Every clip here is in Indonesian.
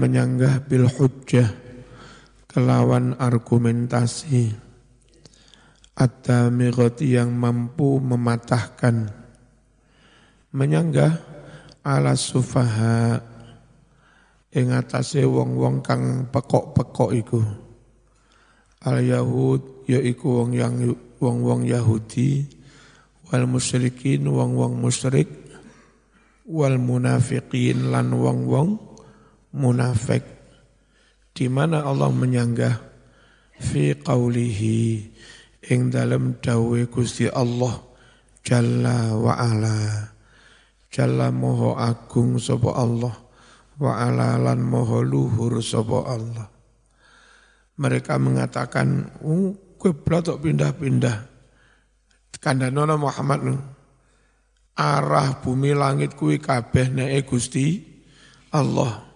menyanggah bil hujjah kelawan argumentasi at-tamighati yang mampu mematahkan menyanggah ala sufaha ing atase wong-wong kang pekok-pekok iku. Al yahud yaiku wong yang wong-wong Yahudi wal musyrikin wong-wong musyrik wal munafiqin lan wong-wong munafik di mana Allah menyanggah fi qaulihi ing dalam dawe Gusti Allah jalla wa ala. Jalla moho agung sapa Allah wa ala lan moho luhur sapa Allah. Mereka mengatakan kiblat kok pindah-pindah. Kandhanono Muhammad arah bumi langit kuwi kabeh nek Gusti Allah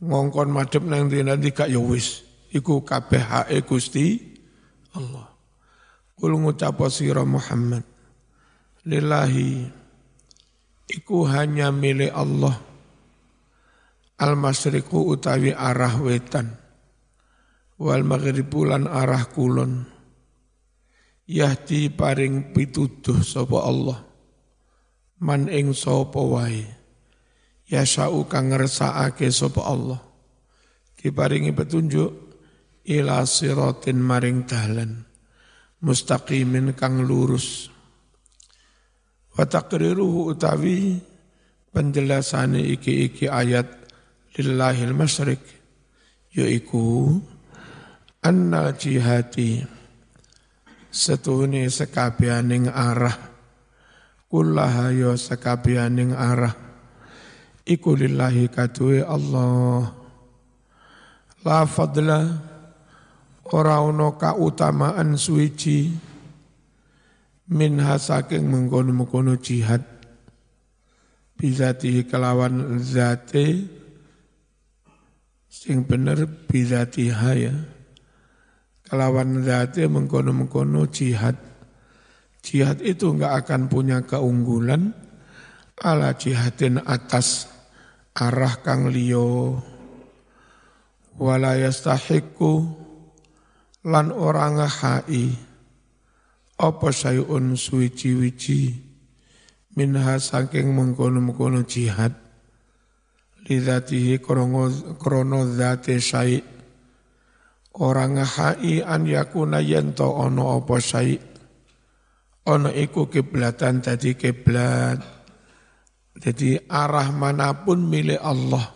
ngongkon madhep nang nanti gak ya wis. Iku kabeh hake Gusti Allah. Kul ngucap sira Muhammad. Lillahi iku hanya milik Allah. Al masriku utawi arah wetan. Wal maghribu lan arah kulon. Yahdi paring pituduh sapa Allah. Man ing sapa wae ya sya'u kang ngersakake sapa Allah. Diparingi petunjuk ila siratin maring dalan mustaqimin kang lurus. Wa taqriruhu utawi penjelasane iki-iki ayat lillahil masyrik yaiku anna jihati setuhune sekabianing arah. Kullaha ya sekabianing arah iku lillahi kaduwe Allah. La fadla ora ana kautamaan suwiji minha saking mengkono-mengkono jihad. Bizati kelawan zate sing bener bizati ya. Kelawan zate mengkono-mengkono jihad. Jihad itu enggak akan punya keunggulan ala jihadin atas arah kang liyo wala yastahiqu lan ora ngahai. Apa sayun suwici-wici minha saking mengkono-mengkono jihad. Lidatihi krono zati syai. Orang ngahai an yakuna ono apa syai. Ono iku kiblatan tadi kiblat jadi arah mana pun milik Allah.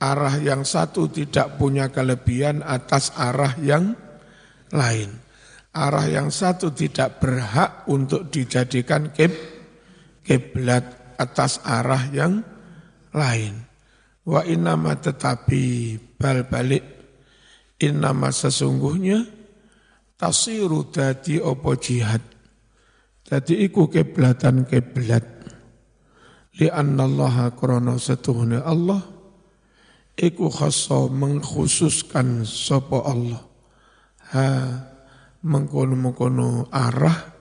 Arah yang satu tidak punya kelebihan atas arah yang lain. Arah yang satu tidak berhak untuk dijadikan kiblat atas arah yang lain. Wa inama tetapi bal balik inama sesungguhnya tasiru dadi opo jihad. Jadi iku kiblatan kiblat Lianna Allah krono setuhne Allah Iku khasa mengkhususkan sopo Allah. Ha mengkono-mengkono arah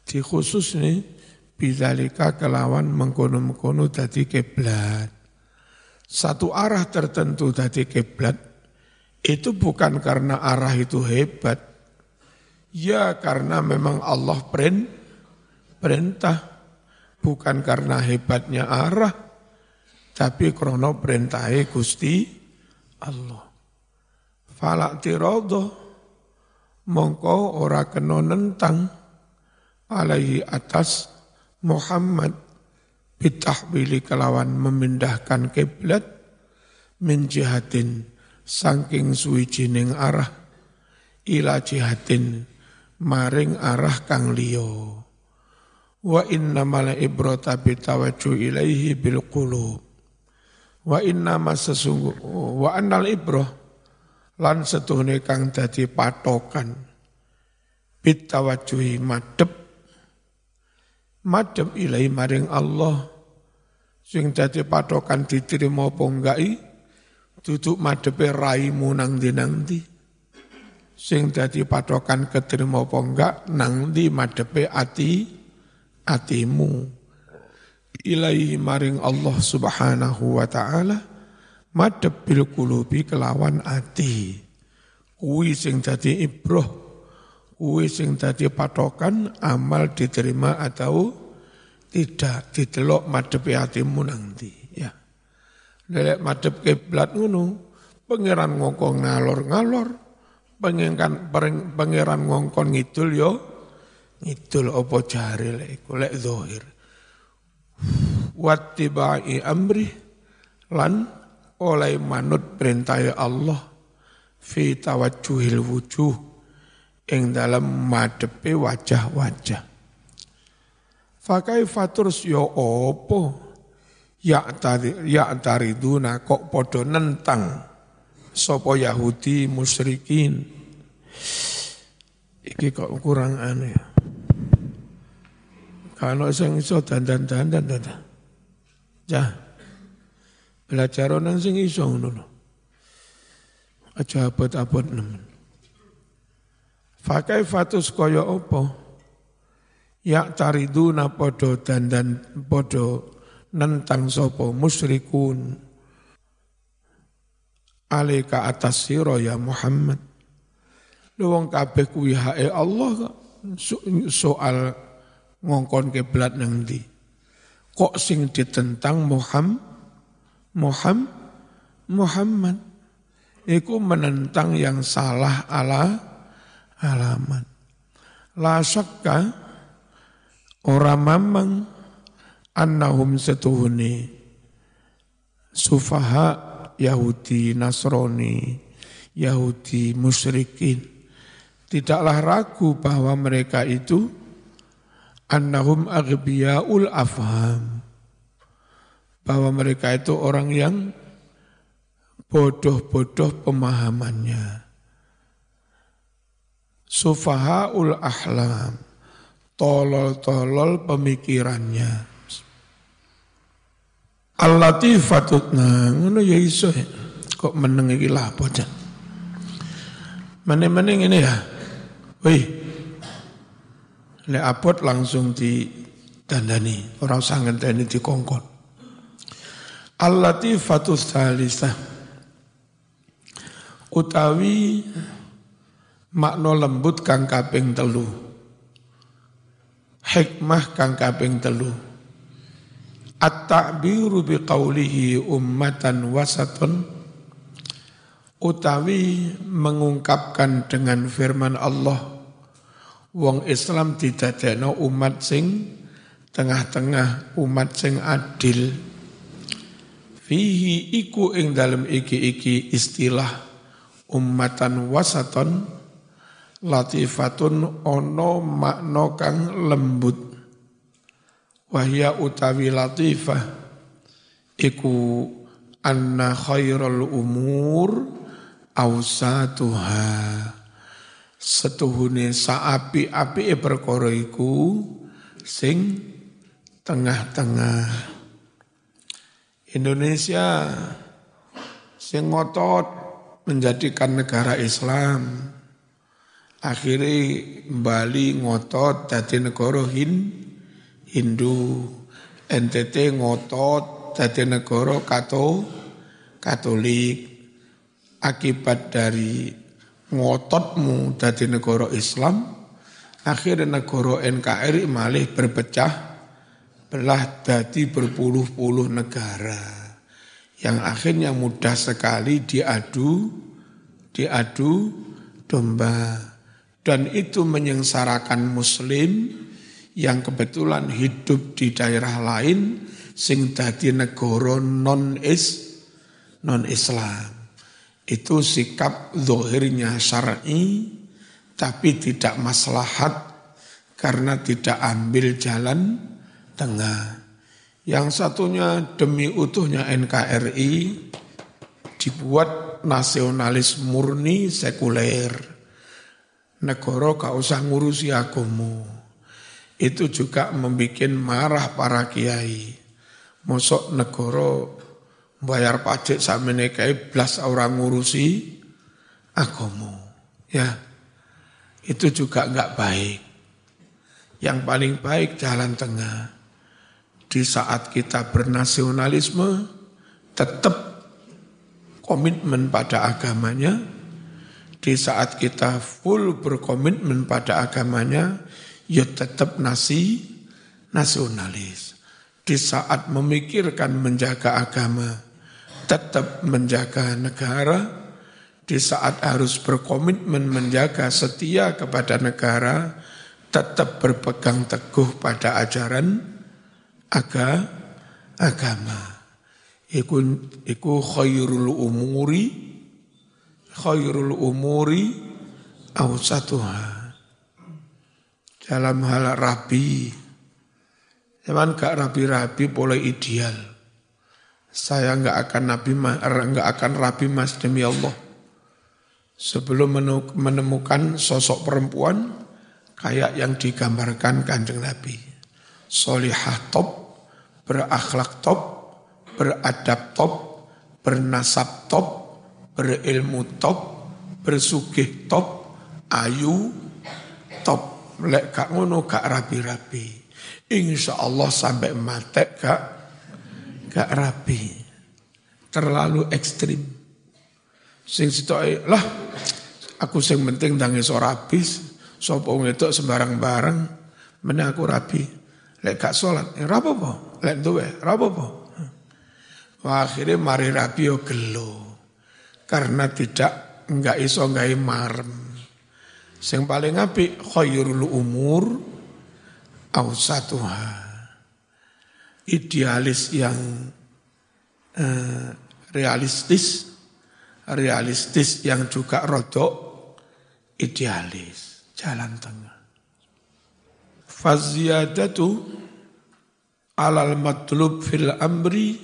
Di khusus nih Bidalika kelawan mengkono-mengkono tadi keblat Satu arah tertentu tadi keblat Itu bukan karena arah itu hebat. Ya karena memang Allah perintah bukan karena hebatnya arah, tapi krono perintahe Gusti Allah. Falak tirodo, mongko ora kena nentang alaihi atas Muhammad. Bitahwili kelawan memindahkan kiblat min jihatin saking suwijining arah. Ila jihatin maring arah kang liya Wa inna mala ibrata bitawaju ilaihi bil qulub. Wa inna sesungguh wa annal ibroh lan setuhne kang dadi patokan. Bitawajuhi madep madep ilai maring Allah. Sing dadi patokan diterima apa enggak duduk madepe raimu nang di nang di sing dadi patokan keterima apa enggak nang di madepe ati atimu ilaihi maring Allah subhanahu wa ta'ala madhep bil kulubi kelawan ati. Kuwi sing dadi ibroh, kuwi sing dadi patokan amal diterima atau tidak didelok madhep hatimu nanti ya. Lelek madhep kiblat ngono, pangeran ngongkon ngalor-ngalor, pangeran pangeran ngongkon ngidul yo ngidul apa jare lek iku lek zahir. Wattibai amri lan oleh manut perintah Allah fi tawajjuhil wujuh ing dalam madepe wajah-wajah. Fakai faturus yo opo ya tari ya tariduna kok podo nentang sopo Yahudi musyrikin. Iki kok kurang aneh. Kalau sing iso dandan-dandan dandan. Ya. Belajar orang sing iso ngono lho. Aja abot-abot nemen. Fakai fatus kaya apa? Ya tariduna podo dandan podo nentang sopo musyrikun alika atas siro ya Muhammad. Lu wong kabeh kuwi hae Allah soal ngongkon kiblat nang ndi. Kok sing ditentang Muhammad Muhammad, Muhammad. Iku menentang yang salah ala alamat. La syakka orang mamang annahum setuhuni sufaha Yahudi Nasrani Yahudi musyrikin tidaklah ragu bahwa mereka itu annahum aghbiyaul afham bahwa mereka itu orang yang bodoh-bodoh pemahamannya. Sufahaul ahlam, tolol-tolol pemikirannya. Al-latifatutna, ngono ya iso. Kok meneng iki lah apa jan. Meneng-meneng ini ya. Wih. Lek apot langsung di dandani, orang sangat ini dikongkon. Al-latifatus salisah utawi makna lembut kang kaping telu. Hikmah kang kaping telu. At-ta'biru biqaulihi ummatan wasatun. Utawi mengungkapkan dengan firman Allah wong Islam didadekno umat sing tengah-tengah umat sing adil. Fihi iku ing dalam iki-iki istilah ummatan wasaton latifatun ono makno kang lembut. Wahya utawi latifah iku anna khairul umur awsatuha setuhune saapi-api perkara iku sing tengah-tengah Indonesia sing ngotot menjadikan negara Islam. Akhirnya Bali ngotot jadi negara Hin, Hindu. NTT ngotot jadi negara Kato, Katolik. Akibat dari ngototmu jadi negara Islam, akhirnya negara NKRI malah berpecah belah dadi berpuluh-puluh negara. Yang akhirnya mudah sekali diadu diadu domba. Dan itu menyengsarakan muslim yang kebetulan hidup di daerah lain sing dadi negara non is non Islam itu sikap zohirnya syar'i tapi tidak maslahat karena tidak ambil jalan tengah. Yang satunya demi utuhnya NKRI dibuat nasionalis murni sekuler. Negara gak usah ngurusi agama. Itu juga membuat marah para kiai. Mosok negara bayar pajak sama nekai belas orang ngurusi agama. Ya, itu juga nggak baik. Yang paling baik jalan tengah di saat kita bernasionalisme tetap komitmen pada agamanya, di saat kita full berkomitmen pada agamanya, ya tetap nasi nasionalis. Di saat memikirkan menjaga agama, tetap menjaga negara, di saat harus berkomitmen menjaga setia kepada negara, tetap berpegang teguh pada ajaran aga, agama. Iku, iku khairul umuri, khairul umuri awsatuha. Dalam hal rabi, Cuman gak rabi-rabi boleh ideal. Saya nggak akan nabi, nggak akan rabi mas demi Allah sebelum menemukan sosok perempuan kayak yang digambarkan kanjeng Nabi. Solihah top, berakhlak top, beradab top, bernasab top, berilmu top, bersugih top, ayu top. Lek kak ngono kak rapi-rapi. Insya Allah sampai mati kak, kak rapi. Terlalu ekstrim. Sing sitoke lah aku sing penting ndang iso rabi sapa wedok sembarang barang meneh aku rabi. Lek gak salat, ya ora apa-apa. Lek duwe, ora apa-apa. Akhirnya mari rabi yo gelo. Karena tidak enggak iso gawe marem. Sing paling apik khairul umur awsatuha. Idealis yang eh, realistis realistis yang juga rodok idealis, jalan tengah. Faziyadatu alal matlub fil amri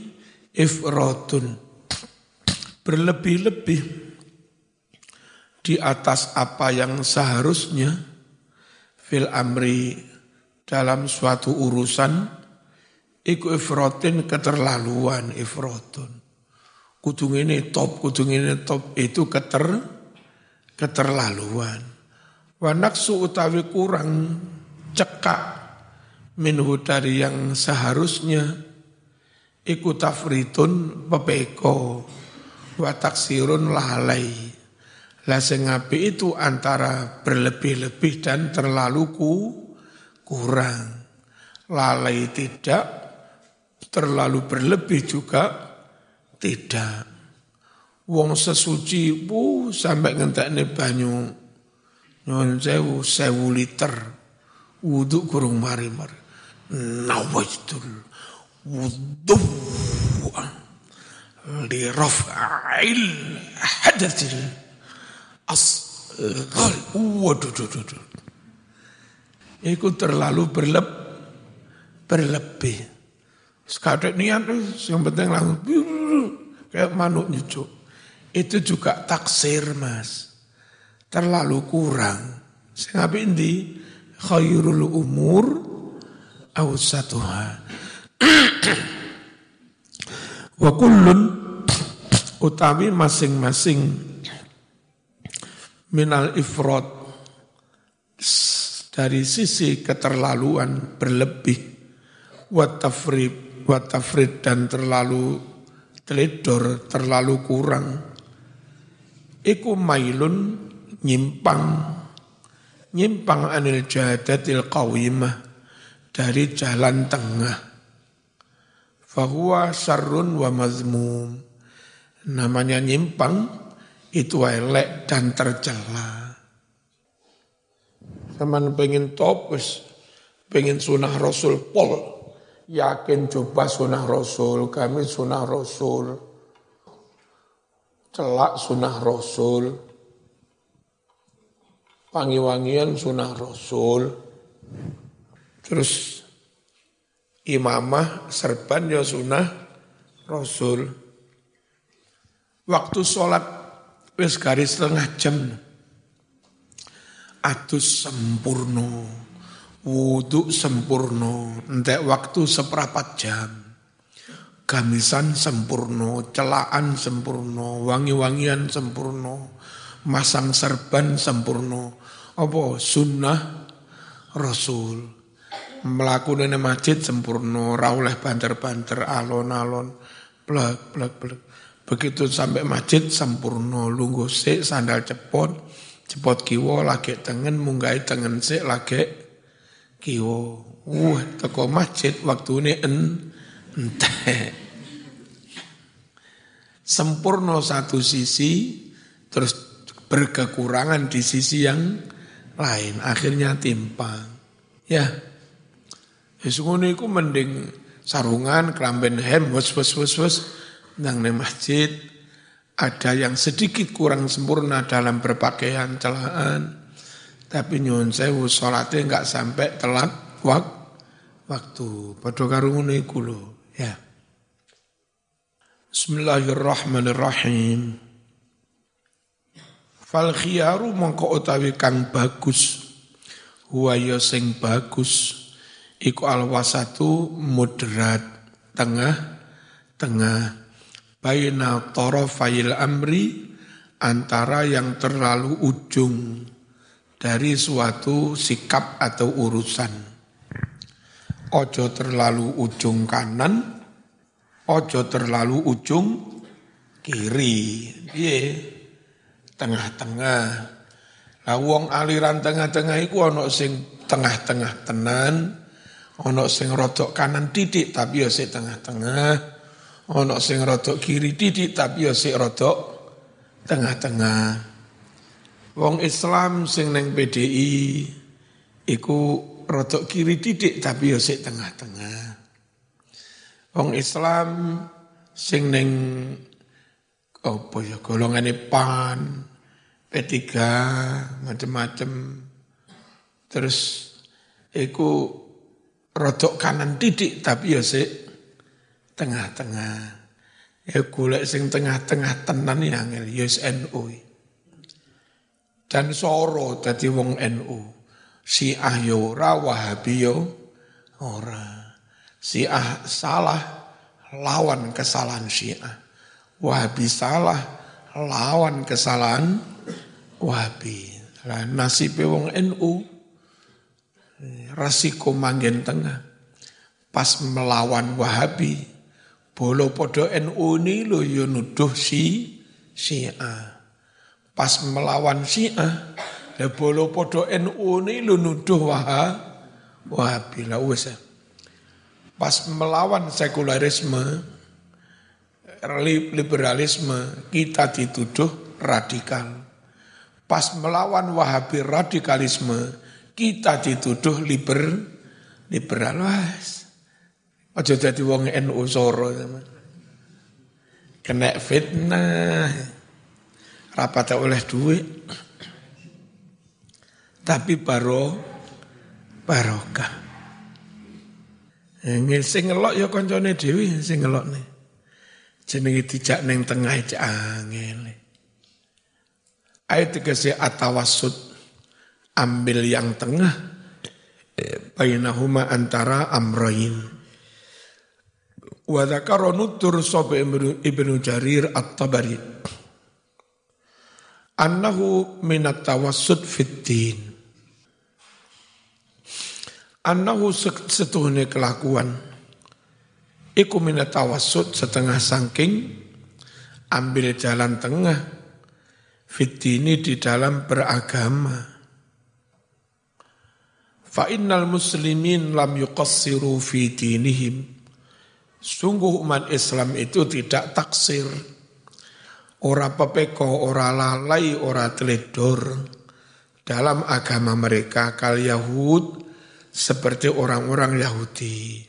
ifratun. Berlebih-lebih di atas apa yang seharusnya fil amri dalam suatu urusan iku ifrotin keterlaluan ifrotun kudu ini top, kudu ini top, itu keter keterlaluan. Wanaksu utawi kurang cekak minhu dari yang seharusnya iku tafritun pepeko wa taksirun lalai. Lah sengapi itu antara berlebih-lebih dan terlalu ku, kurang. Lalai tidak, terlalu berlebih juga tidak. Wong sesuci bu sampai ngentekne banyu. Nyuwun sewu sewu liter. Wudhu kurung mari mari nawaitul wudhu li asghar waduh duh duh Iku terlalu berleb, berlebih. Sekadek niat, yang penting langsung kayak manuk nyucuk. Itu juga taksir mas. Terlalu kurang. Sehingga ini khairul umur awsatuha. Wa kullun utawi masing-masing minal ifrod dari sisi keterlaluan berlebih wa tafrid wa tafrid dan terlalu teledor, terlalu kurang. Iku mailun nyimpang, nyimpang anil jadatil qawimah dari jalan tengah. Fahuwa sarun wa mazmum. Namanya nyimpang itu elek dan tercela. Teman pengen topus, pengen sunah Rasul pol, yakin coba sunnah Rasul, kami sunnah Rasul, celak sunnah Rasul, wangi-wangian sunnah Rasul, terus imamah serban ya sunnah Rasul. Waktu sholat wis garis setengah jam, atus sempurno wudhu sempurno, entek waktu seperapat jam. Gamisan sempurno, celaan sempurno, wangi-wangian sempurno, masang serban sempurno. Apa sunnah Rasul. Melakukan masjid sempurno, rauleh banter-banter, alon-alon, plek, plek, plek. Begitu sampai masjid sempurna lungguh sik sandal cepot, cepot kiwo lagi tengen munggai tengen sik lagi kiwo. Wah, teko masjid waktu ini en entek. Sempurna satu sisi, terus berkekurangan di sisi yang lain. Akhirnya timpang. Ya, ngono iku mending sarungan, kelamben hem, wes wes wes wes nang masjid ada yang sedikit kurang sempurna dalam berpakaian celaan tapi nyun sewu sholatnya enggak sampai telat wak, waktu. Padha karo ngono iku lho ya. Bismillahirrahmanirrahim. Fal khiyaru mongko utawi kang bagus. Huwa ya sing bagus. Iku alwasatu moderat tengah tengah. Baina tarafayil amri antara yang terlalu ujung dari suatu sikap atau urusan ojo terlalu ujung kanan ojo terlalu ujung kiri piye tengah-tengah lah wong aliran tengah-tengah iku ana sing tengah-tengah tenan Ono sing rodok kanan titik tapi ya sik tengah-tengah. Ono sing rodok kiri titik tapi ya sik rodok tengah-tengah. Wong Islam sing neng PDI iku rodok kiri titik tapi ya sik tengah-tengah. Wong Islam sing neng apa ya golongane PAN, P3, macam-macam. Terus iku rodok kanan titik tapi ya sik tengah-tengah. Ya golek sing tengah-tengah tenan ya angel ya NU. Dan soro dadi wong NU. Si yo ora, Wahabi yo ora. ah salah lawan kesalahan Syiah. Wahabi salah lawan kesalahan Wahabi. Lah nasib wong NU resiko manggen tengah. Pas melawan Wahabi, bolo podo NU ini lo yo nuduh si Syiah. Pas melawan Syiah, ya bolo podo NU ini lo nuduh Wahabi lah wes. Pas melawan sekularisme, liberalisme, kita dituduh radikal. Pas melawan Wahabi radikalisme, kita dituduh liber liberal was. Aja dadi wong NU soro Kena fitnah. Rapat oleh duit. Tapi baro barokah. Ngil sing ngelok ya kancane dhewe sing ngelokne. Jenenge dijak ning tengah angel. Ayat tegese atawasud ambil yang tengah bainahuma antara amrain wa nutur sapa ibnu jarir at-tabari annahu minat tawassud fid din annahu setuhne kelakuan iku minat tawassud setengah sangking ambil jalan tengah fit di dalam beragama Fa innal muslimin lam yuqassiru fi dinihim. Sungguh umat Islam itu tidak taksir. Ora pepeko, ora lalai, ora teledor dalam agama mereka kal Yahud seperti orang-orang Yahudi.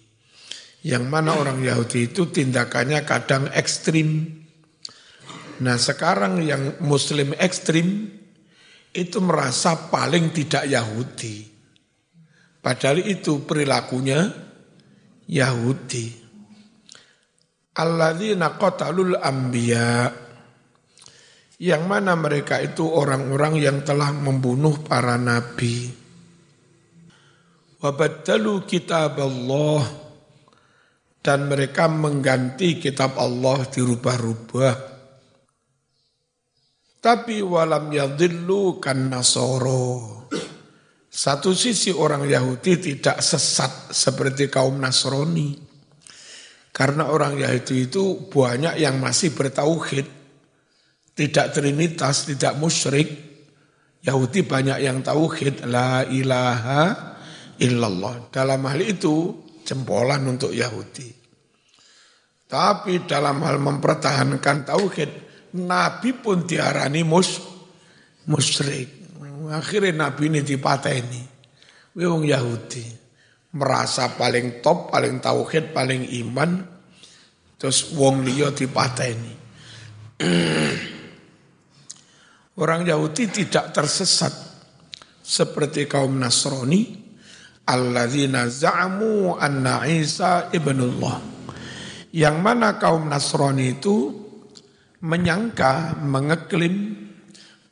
Yang mana orang Yahudi itu tindakannya kadang ekstrim. Nah sekarang yang muslim ekstrim itu merasa paling tidak Yahudi. Padahal itu perilakunya Yahudi. Alladzina qatalul anbiya yang mana mereka itu orang-orang yang telah membunuh para nabi. Wabaddalu kitab Allah dan mereka mengganti kitab Allah dirubah-rubah. Tapi walam yadillu kan nasoro. Satu sisi orang Yahudi tidak sesat seperti kaum Nasrani. Karena orang Yahudi itu banyak yang masih bertauhid, tidak trinitas, tidak musyrik. Yahudi banyak yang tauhid, la ilaha illallah. Dalam hal itu jempolan untuk Yahudi. Tapi dalam hal mempertahankan tauhid, Nabi pun diarani mus, musyrik. Akhirnya Nabi ini dipateni. Wong Yahudi merasa paling top, paling tauhid, paling iman, terus wong liya dipateni. Orang Yahudi tidak tersesat seperti kaum Nasrani alladzina za'amu anna Isa ibnullah. Yang mana kaum Nasrani itu menyangka, mengeklaim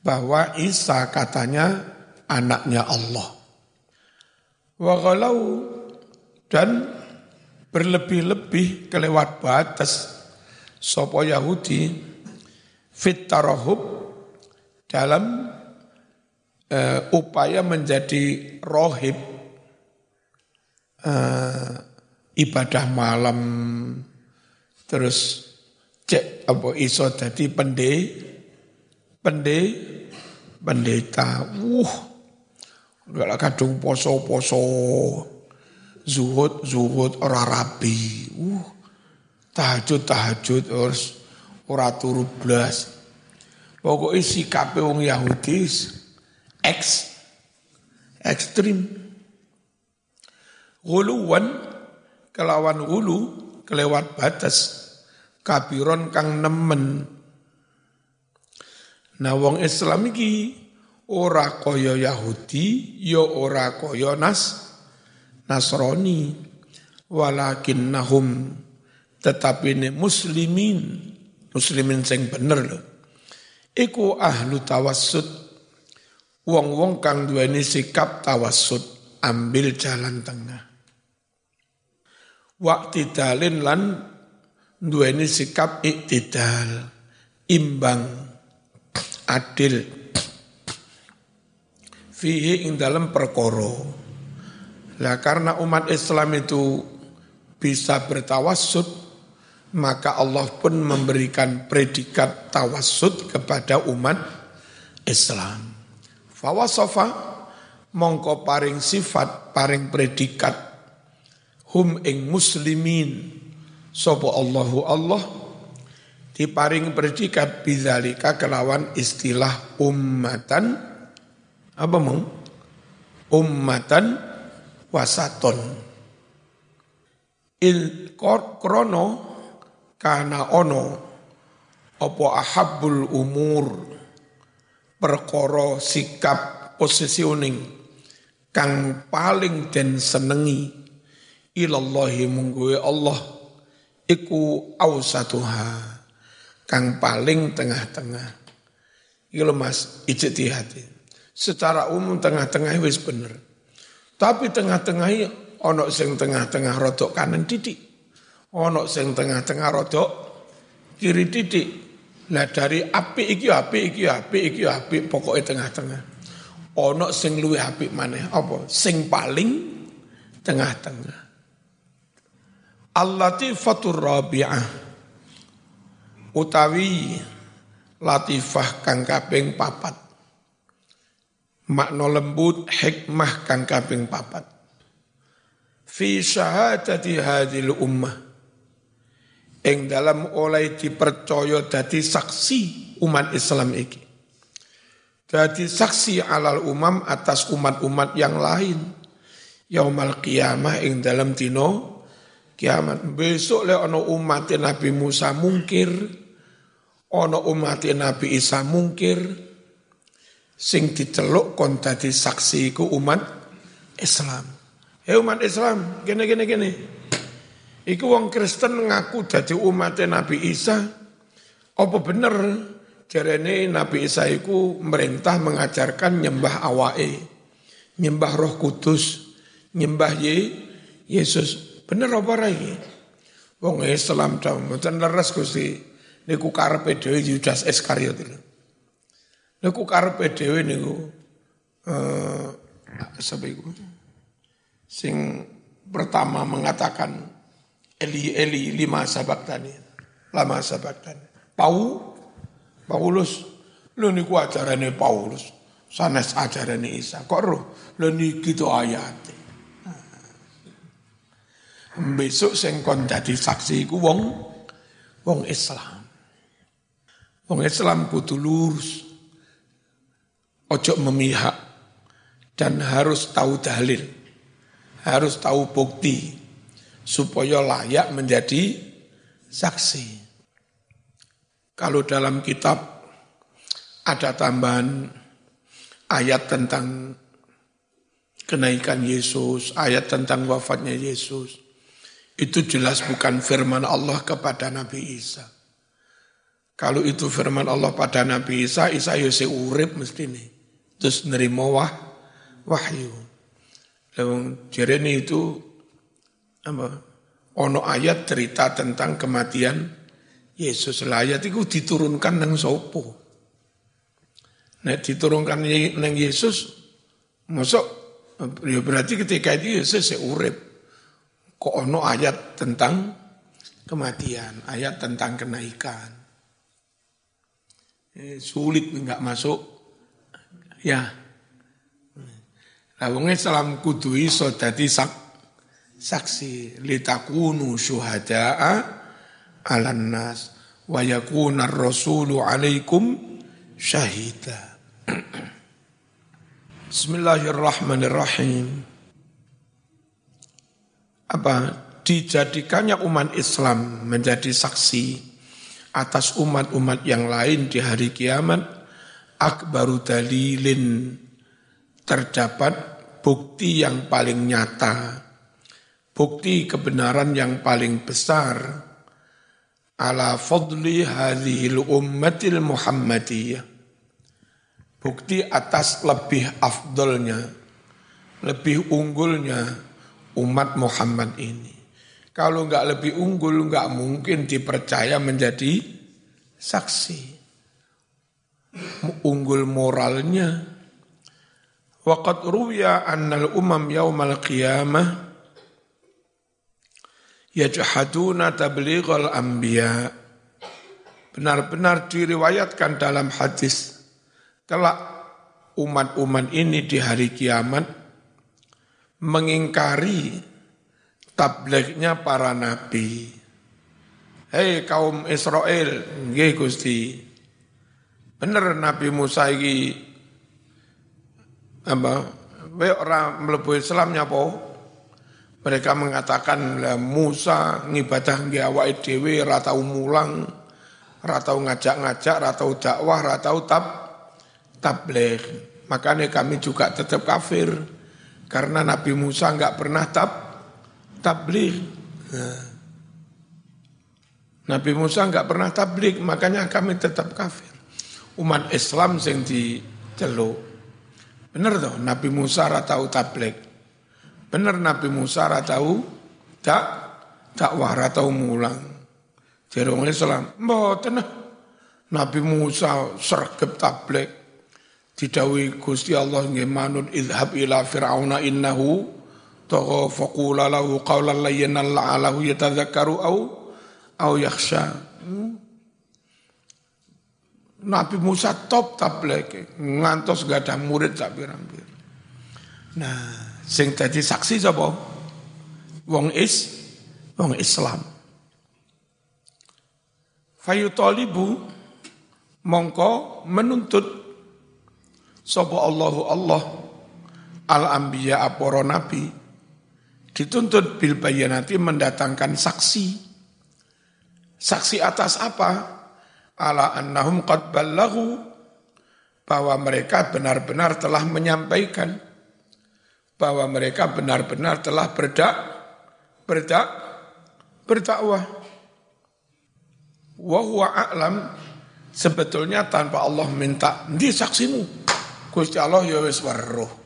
bahwa Isa katanya anaknya Allah. Wa dan berlebih-lebih kelewat batas sopo Yahudi fit tarahub dalam uh, upaya menjadi rohib uh, ibadah malam terus cek apa iso jadi pende pende pendeta. Wuh gak kadung poso-poso. Zuhud zuhud ora rapi uh tahajud tahajud terus ora turu blas Pokoknya sikap wong Yahudi eks ekstrim. Guluwan kelawan gulu kelewat batas kabiron kang nemen. Nah wong Islam iki ora kaya Yahudi, ya ora kaya Nas Nasrani, walakin nahum tetapi ini muslimin, muslimin sing bener loh. Iku ahlu tawassud. Wong-wong kang duweni sikap tawassud, ambil jalan tengah. Waktu dalin lan duweni sikap iktidal, imbang, adil. Fihi ing dalam perkoro. Lah karena umat Islam itu bisa bertawassud, maka Allah pun memberikan predikat tawassud kepada umat Islam. Fawasofa mongko paring sifat, paring predikat. Hum ing muslimin. Sopo Allahu Allah diparing predikat bidzalika kelawan istilah ummatan. Apa mong ummatan wasaton il krono karena ono opo ahabul umur perkara sikap positioning kang paling den senengi ilallahi mungguwe Allah iku ausatuha kang paling tengah-tengah. Iki lho Mas ijtihad secara umum tengah-tengah wis bener. Tapi tengah-tengah ono sing tengah-tengah rodok kanan titik Ono sing tengah-tengah rodok kiri titik. Lah dari api iki api iki api iki api pokoknya tengah-tengah. Ono sing luwe api mana? Apa? Sing paling tengah-tengah. Al-latifatur rabi'ah utawi latifah kang kaping papat. Makna lembut hikmah kang kaping papat. Fi syahadati hadil ummah ing dalam oleh dipercaya dadi saksi umat Islam iki. Dadi saksi alal umam atas umat-umat yang lain. Yaumal qiyamah ing dalam dino kiamat. Besok le ono umat Nabi Musa mungkir, ono umat Nabi Isa mungkir, sing diceluk kon dadi saksi ku umat Islam. Hei umat Islam, gini gini gini. Iku wong Kristen ngaku dadi umat Nabi Isa. Apa bener jarene Nabi Isa iku merintah mengajarkan nyembah awake, nyembah Roh Kudus, nyembah Ye, Yesus. Bener apa iki? Wong Islam ta mboten leres Gusti. Niku karepe dhewe Yudas Iskariot itu. Niku karepe dhewe niku eh uh, Sing pertama mengatakan Eli Eli lima tani, lama tani. Pau Paulus lu niku ajarane Paulus. Sanes ajarane Isa. Kok roh? Lu niki to ayat besok sing kon dadi saksi iku wong wong Islam. Wong Islam kudu lurus. Ojo memihak. Dan harus tahu dalil. Harus tahu bukti supaya layak menjadi saksi kalau dalam kitab ada tambahan ayat tentang kenaikan Yesus, ayat tentang wafatnya Yesus. Itu jelas bukan firman Allah kepada Nabi Isa. Kalau itu firman Allah pada Nabi Isa, Isa yose urip mesti nih. Terus nerima wah, wahyu. Lalu jerene itu apa? Ono ayat cerita tentang kematian Yesus layat itu diturunkan nang sopo. Nek diturunkan nang Yesus, masuk ya berarti ketika itu Yesus urip. Kok ono ayat tentang kematian, ayat tentang kenaikan. Eh, sulit nggak masuk. Ya. Lawangnya salam kudu iso dadi sak, saksi litakunu syuhada'a alan nas wa yakuna rasulu alaikum syahida. Bismillahirrahmanirrahim. Apa dijadikannya umat Islam menjadi saksi atas umat-umat yang lain di hari kiamat akbaru dalilin terdapat bukti yang paling nyata bukti kebenaran yang paling besar ala fadli hadhil ummatil muhammadiyah. Bukti atas lebih afdolnya, lebih unggulnya umat Muhammad ini. Kalau nggak lebih unggul, nggak mungkin dipercaya menjadi saksi. Unggul moralnya. Waqat ruya annal umam yaumal qiyamah yajhaduna tablighal anbiya benar-benar diriwayatkan dalam hadis kelak umat-umat ini di hari kiamat mengingkari tablighnya para nabi. Hei kaum Israel, nggih Gusti. Bener Nabi Musa iki apa? Wae ora mlebu Islam nyapa? Mereka mengatakan Musa ngibadah nggih awake dhewe ora tau mulang, ora tau ngajak-ngajak, ora tau dakwah, ora tau tab tabligh. Makanya kami juga tetap kafir karena Nabi Musa enggak pernah tab tabligh. Nah. Nabi Musa enggak pernah tabligh, makanya kami tetap kafir. Umat Islam sing diceluk. Bener toh Nabi Musa ora tau tabligh. Benar Nabi Musa tahu tak dakwah tahu mulang. Orang Islam, mboten Nabi Musa sergap tablik didawi Gusti Allah nggih manut idhab ila fir'auna innahu tagha faqula lahu qawlan layyinan la'alahu yatadzakkaru au au yakhsha. Nabi Musa top tablik ngantos gak ada murid tak pirang-pirang. Nah, Sing dadi saksi sapa? Wong is wong Islam. Fayutalibu mongko menuntut sapa Allahu Allah al anbiya para nabi dituntut bil bayanati mendatangkan saksi. Saksi atas apa? Ala annahum qad balaghu bahwa mereka benar-benar telah menyampaikan bahwa mereka benar-benar telah berdak berdak berdakwah. Wa huwa a'lam sebetulnya tanpa Allah minta di saksimu. Gusti Allah ya wis weruh.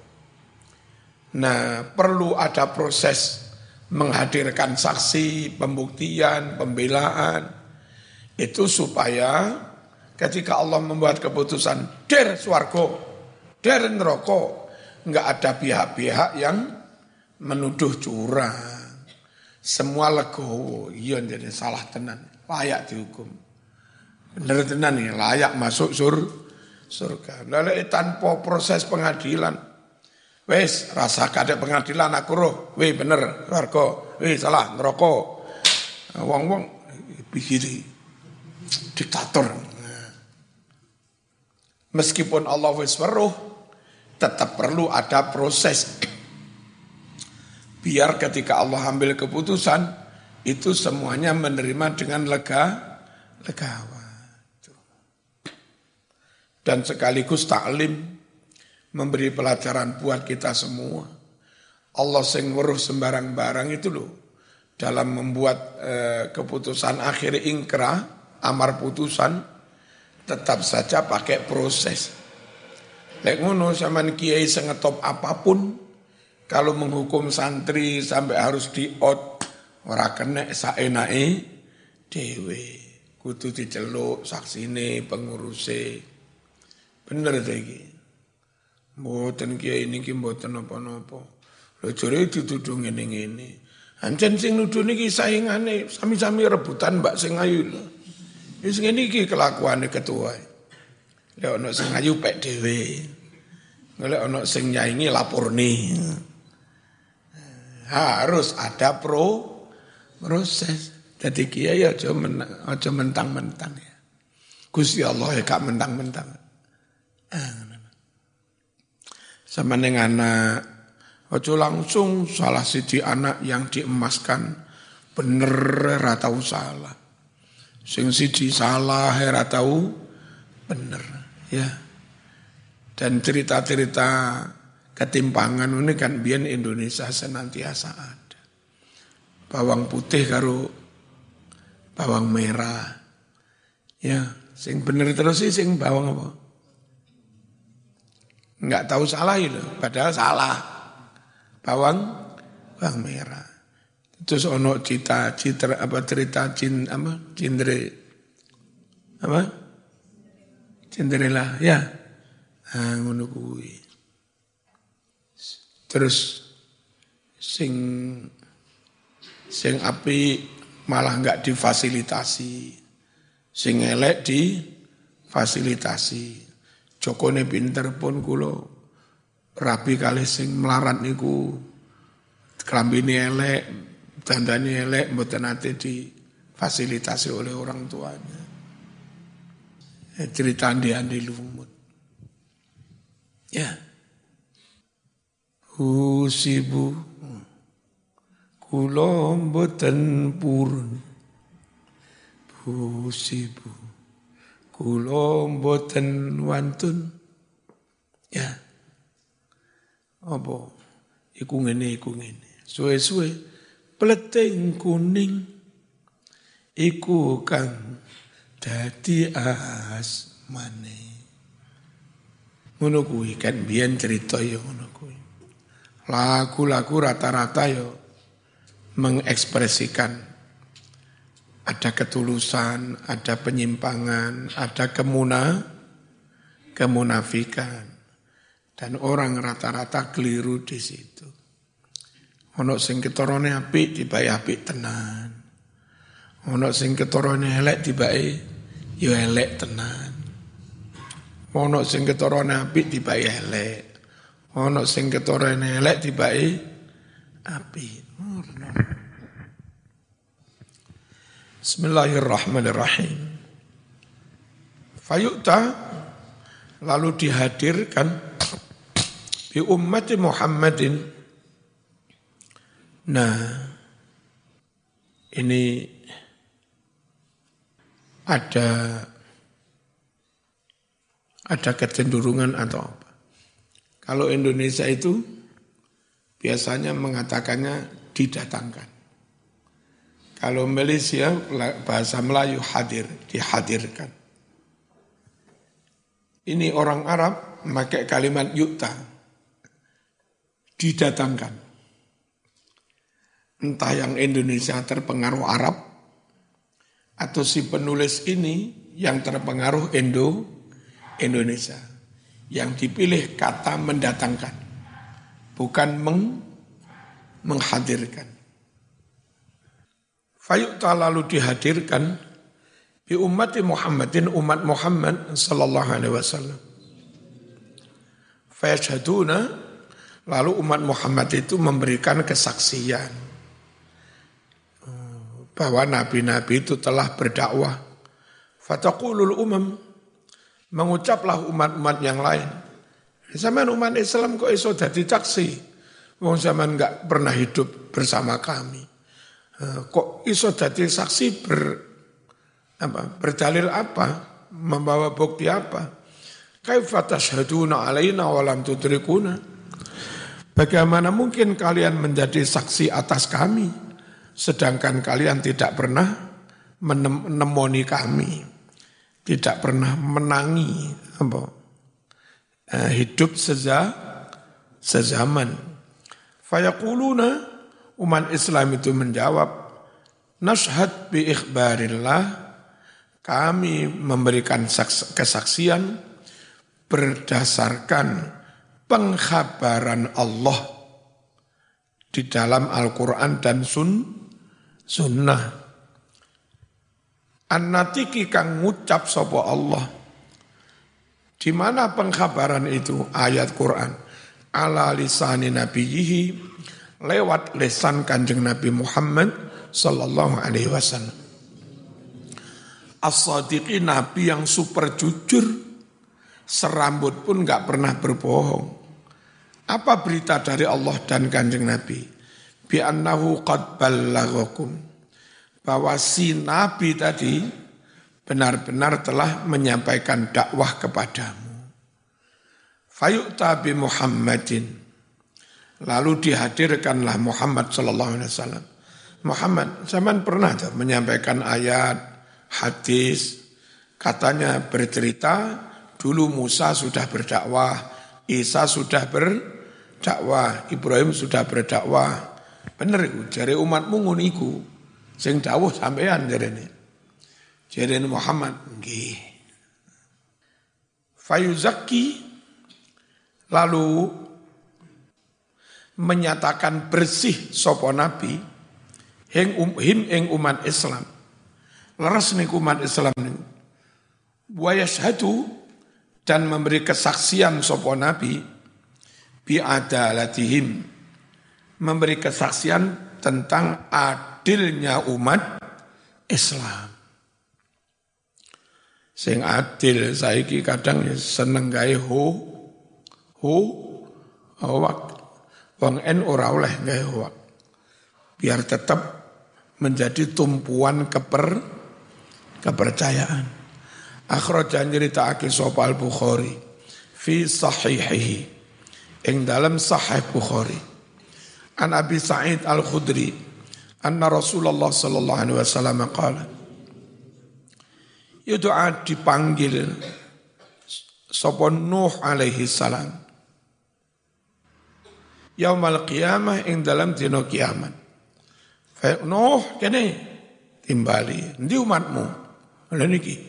Nah, perlu ada proses menghadirkan saksi, pembuktian, pembelaan itu supaya ketika Allah membuat keputusan der swargo, der neraka, nggak ada pihak-pihak yang menuduh curang. Semua legowo, iya jadi salah tenan, layak dihukum. Bener tenan ya, layak masuk sur, surga. Lalu tanpa proses pengadilan, wes rasa kadek pengadilan aku roh, weh bener, warga, weh salah, ngerokok. Wong-wong, begini, diktator. Meskipun Allah wis weruh, tetap perlu ada proses Biar ketika Allah ambil keputusan, itu semuanya menerima dengan lega, legawa. Dan sekaligus taklim memberi pelajaran buat kita semua. Allah sing weruh sembarang barang itu loh. Dalam membuat eh, keputusan akhir ingkra, amar putusan, tetap saja pakai proses. Lek ngono sama kiai sengetop apa pun, kalau menghukum santri sampai harus diot, ora kena saenake dewe. Kudu diceluk saksine penguruse. Bener ta iki? Mboten kiai niki mboten napa-napa. Lho jare dituduh ngene-ngene. Ancen sing nuduh niki saingane sami-sami rebutan Mbak sing ayu lho. Wis ngene iki kelakuane ketua. Lek ana sing ayu pek dhewe. Lek ana sing nyaingi laporne harus ada pro proses. Jadi kiai aja aja mentang-mentang ya. Gusti Allah ya gak mentang-mentang. Sama dengan anak, aja langsung salah siji anak yang diemaskan bener ratau salah. Sing siji salah ratau bener ya. Dan cerita-cerita ketimpangan ini kan biar Indonesia senantiasa ada. Bawang putih karo bawang merah. Ya, sing bener terus sih sing bawang apa? Enggak tahu salah itu, padahal salah. Bawang bawang merah. Terus ono cita citra apa cerita cin apa cindre apa Cinderella ya. Ah ngono. Terus sing sing api malah nggak difasilitasi. Sing elek difasilitasi. Jokone pinter pun kulo rapi kali sing melarat niku kelambine elek, dandane elek mboten nate difasilitasi oleh orang tuanya. Eh, cerita andi andi lumut. Ya. Husibu kula mboten purun Husibu kula mboten wantun. Ya. Apa? Iku ngene iku ngene. Suwe-suwe pleteng kuning. Iku kang dadi asmane ngono kuwi kan biyen cerita ya ngono lagu-lagu rata-rata yo mengekspresikan ada ketulusan, ada penyimpangan, ada kemuna, kemunafikan. Dan orang rata-rata keliru di situ. Ono sing ketorone apik tibae apik tenan. Ono sing ketorone elek tibae yo elek tenan. Ono sing ketorone apik tibae elek. Ono sing ketorene elek tibai api. Bismillahirrahmanirrahim. Fayu'ta lalu dihadirkan bi ummati Muhammadin. Nah, ini ada ada kecenderungan atau apa? Kalau Indonesia itu biasanya mengatakannya didatangkan. Kalau Malaysia bahasa Melayu hadir, dihadirkan. Ini orang Arab memakai kalimat yukta, didatangkan. Entah yang Indonesia terpengaruh Arab, atau si penulis ini yang terpengaruh Indo Indonesia yang dipilih kata mendatangkan, bukan meng, menghadirkan. Fayu'ta lalu dihadirkan bi ummati Muhammadin umat Muhammad sallallahu alaihi wasallam. Fayashhaduna lalu umat Muhammad itu memberikan kesaksian bahwa nabi-nabi itu telah berdakwah. Fataqulul umam mengucaplah umat-umat yang lain. Zaman umat Islam kok iso jadi saksi. Wong zaman enggak pernah hidup bersama kami. Eh, kok iso jadi saksi ber apa berdalil apa membawa bukti apa kaifa tashhaduna alaina wa lam tudrikuna bagaimana mungkin kalian menjadi saksi atas kami sedangkan kalian tidak pernah menemoni kami tidak pernah menangi apa eh, hidup seza sezaman fayaquluna umat Islam itu menjawab nashhad bi ikhbarillah kami memberikan kesaksian berdasarkan pengkhabaran Allah di dalam Al-Quran dan sun, sunnah. An-natiki kang ngucap sopo Allah. Di mana pengkhabaran itu? Ayat Quran. Ala lisani nabiyihi lewat lesan kanjeng Nabi Muhammad sallallahu alaihi wasallam as Nabi yang super jujur, serambut pun nggak pernah berbohong. Apa berita dari Allah dan kanjeng Nabi? Bi'annahu qad ballaghakum. Bahwa si Nabi tadi benar-benar telah menyampaikan dakwah kepadamu. Fayu'ta bi Muhammadin. Lalu dihadirkanlah Muhammad sallallahu alaihi wasallam. Muhammad zaman pernah menyampaikan ayat hadis katanya bercerita dulu Musa sudah berdakwah, Isa sudah berdakwah, Ibrahim sudah berdakwah. Bener itu, jari umatmu ngono iku. Sing dawuh sampean jarene. Jarene Muhammad nggih. Fayuzaki lalu menyatakan bersih sopo nabi hing um, him ing umat Islam leres nih umat Islam nih. Wa yashhadu dan memberi kesaksian sopo nabi bi adalatihim memberi kesaksian tentang adilnya umat Islam. Sing adil saiki kadang ya seneng gawe ho ho hoak. Wong en ora oleh gawe hoak. Biar tetap menjadi tumpuan keper kepercayaan. Akhraja nyritakake sapa Al-Bukhari fi sahihihi ing dalam sahih Bukhari. An Abi Sa'id Al-Khudri anna Rasulullah sallallahu alaihi wasallam qala Yud'a dipanggil sapa Nuh alaihi salam Yaumal qiyamah ing dalam dina kiamat. Fa Nuh kene timbali, ndi umatmu? Lha niki.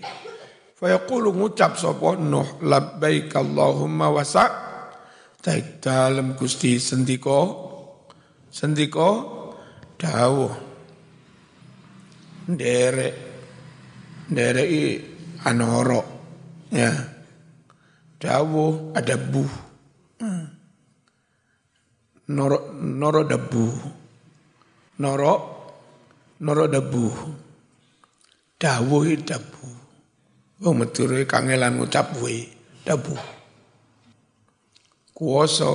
Fa yaqulu ngucap sapa Nuh labbaik Allahumma wa sa' Taik dalam Gusti sendiko sendiko dawuh. Derek derek anoro ya. Dawuh ada bu noro noro debu noro noro debu dawuhe dabu. Wong medure kangelan ngucap we dabu. Kuwasa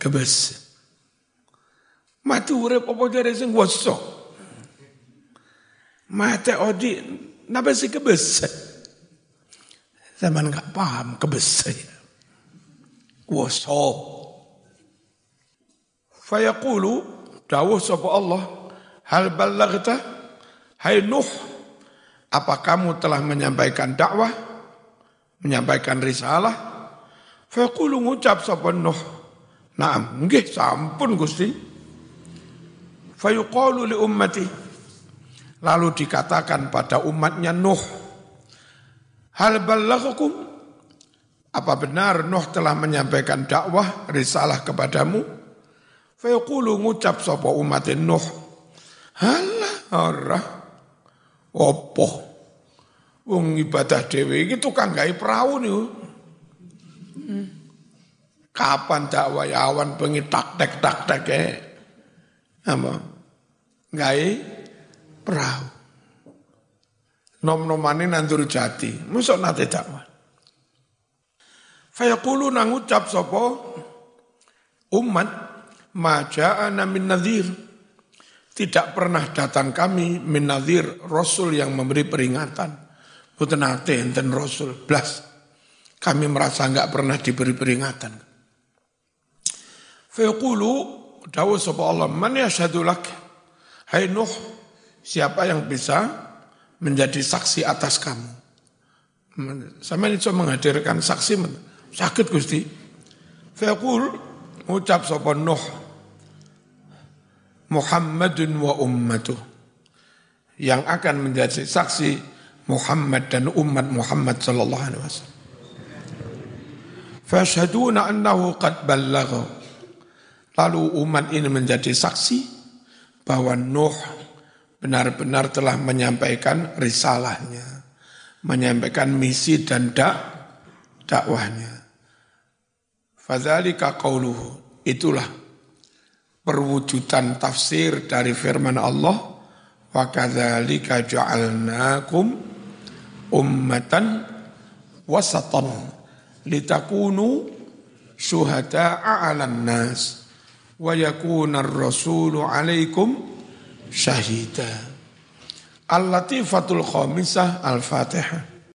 kebes. Mati urip apa dari sing kuwasa? Mati odi napa sih kebes? Zaman nggak paham kebes. Kuwasa. Fayaqulu dawuh sapa Allah hal ballaghta hai Nuh apa kamu telah menyampaikan dakwah? Menyampaikan risalah? Fakulu ngucap sapa Nuh. Naam, nggih sampun Gusti. Fayuqalu li ummati. Lalu dikatakan pada umatnya Nuh. Hal balaghakum? Apa benar Nuh telah menyampaikan dakwah, risalah kepadamu? Fayaqulu ngucap sapa umat Nuh. Halah, arah Opo? Wong ibadah dewe iki tukang gawe perahu nih. Kapan dakwah awan bengi tak tek tak tek apa? Gawe perahu. Nom-nomane nandur jati, musok nate dakwah. Fayaqulu nang ucap sapa umat maja'ana min nadhir. Tidak pernah datang kami min nadhir rasul yang memberi peringatan. Boten nate enten rasul blas. Kami merasa enggak pernah diberi peringatan. Fayaqulu dawuh sapa Allah man yashhadu lak? Hai Nuh siapa yang bisa menjadi saksi atas kamu? Sama ini cuma menghadirkan saksi sakit Gusti. Fayaqul ucap sapa Nuh Muhammadun wa ummatuh. Yang akan menjadi saksi Muhammad dan umat Muhammad sallallahu alaihi wasallam. Fashhaduna annahu qad ballagha Lalu umat ini menjadi saksi bahwa Nuh benar-benar telah menyampaikan risalahnya, menyampaikan misi dan dak dakwahnya. Fadzalika qauluhu. Itulah perwujudan tafsir dari firman Allah wa kadzalika ja'alnakum ummatan wasatan litakunu syuhada'a 'alan nas wa yakuna rasulu alaikum syahida. Al-Latifatul Khamisah Al-Fatihah.